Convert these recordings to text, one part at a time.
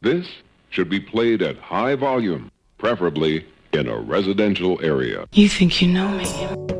This should be played at high volume, preferably in a residential area. You think you know me.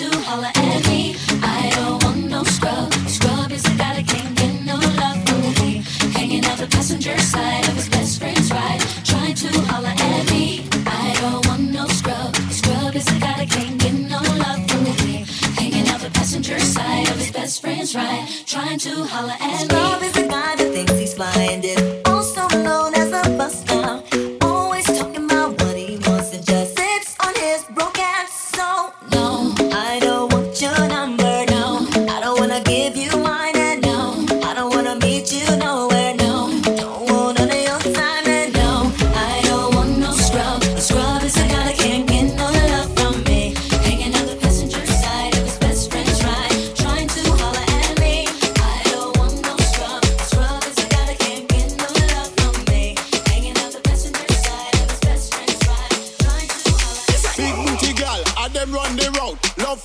to holler at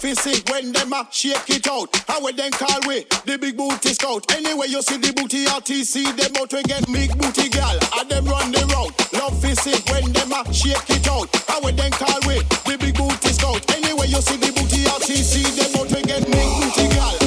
it when them a shake it out. How we then call we the big booty scout. Anyway, you see the booty RTC, them out we get big booty gal. I them run the round. Love physic when them a shake it out. How we then call we the big booty scout. Anyway, you see the booty RTC, them out we get big booty gal.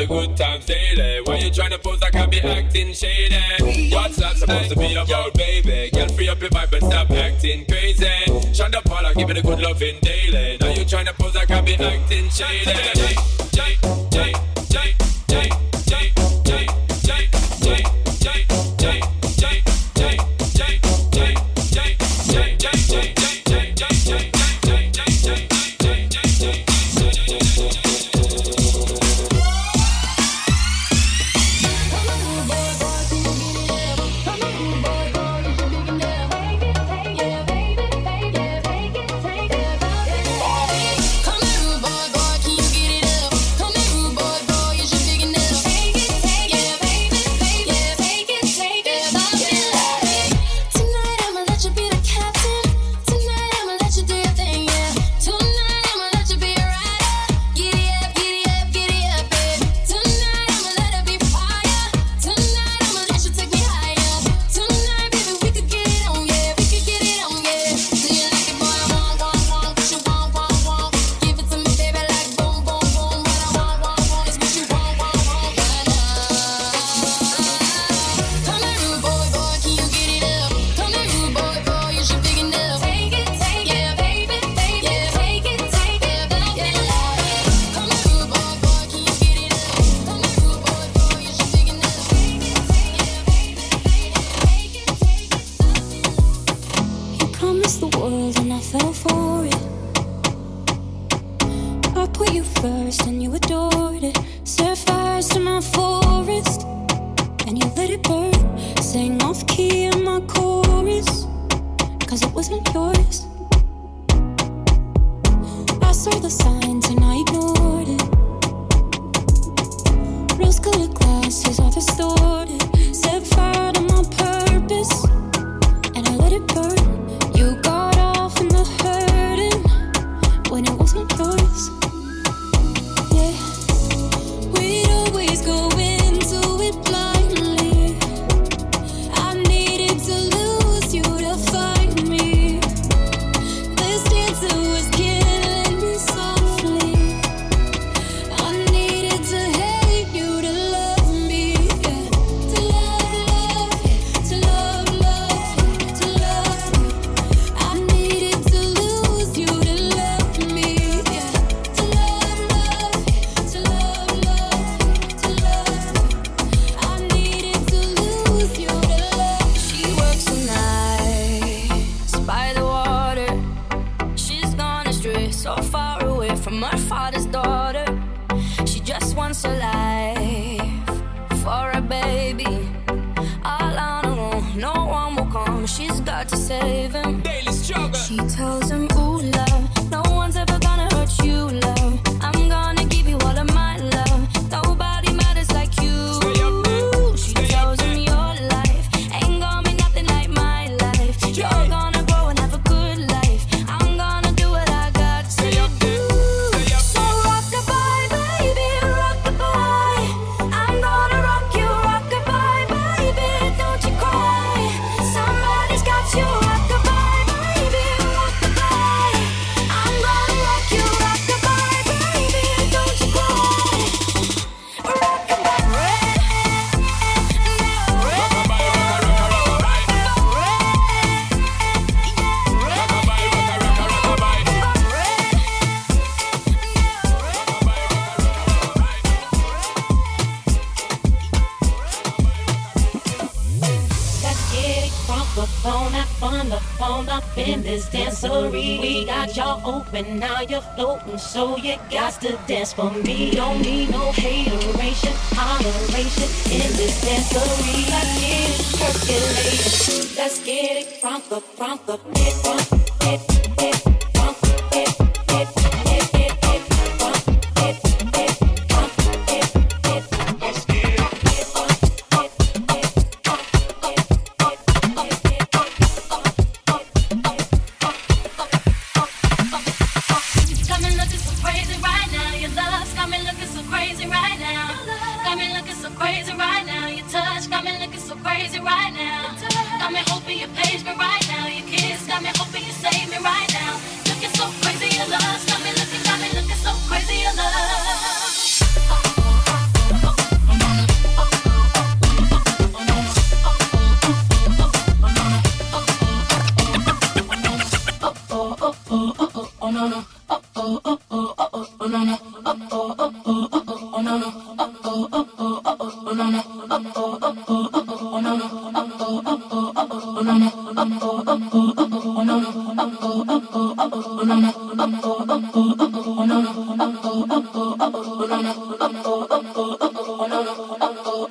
the good times daily. Why you trying to pose like I be acting shady? What's that supposed to be about, baby? Girl, free up your vibe and stop acting crazy. Shut up, all I give me the good loving daily. Now you trying to pose like I be acting shady. J, J, once alive for a baby. All I know, no one will come. She's got to save him. We got y'all open, now you're floating, so you got to dance for me. Don't need no hateration, holleration in this dancery. Let's get it percolating. Let's get it from the, from the, get from. right now. Got me hoping you page me right now. You kiss got me hoping you save me right now.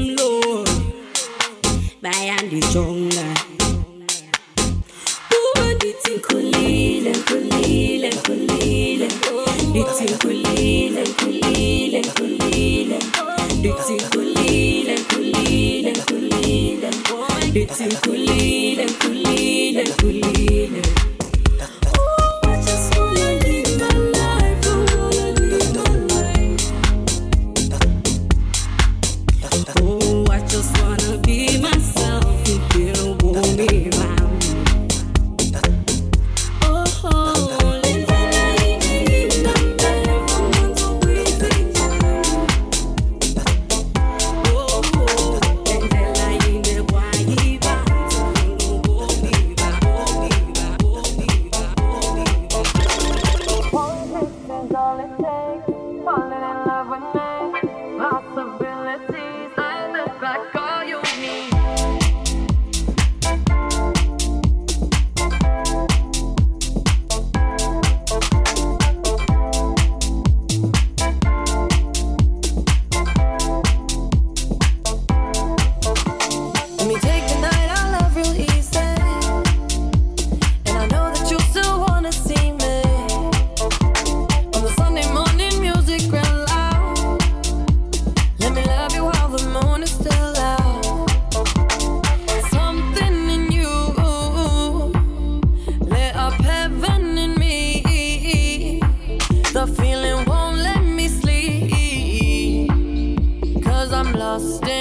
ndithi ndimlo bayandijonga kuba ndithi nkhulile nkhulile nkhulile ndithi nkhulile nkhulile nkhulile ndithi nkhulile nkhulile nkhulile ndithi nkhulile One more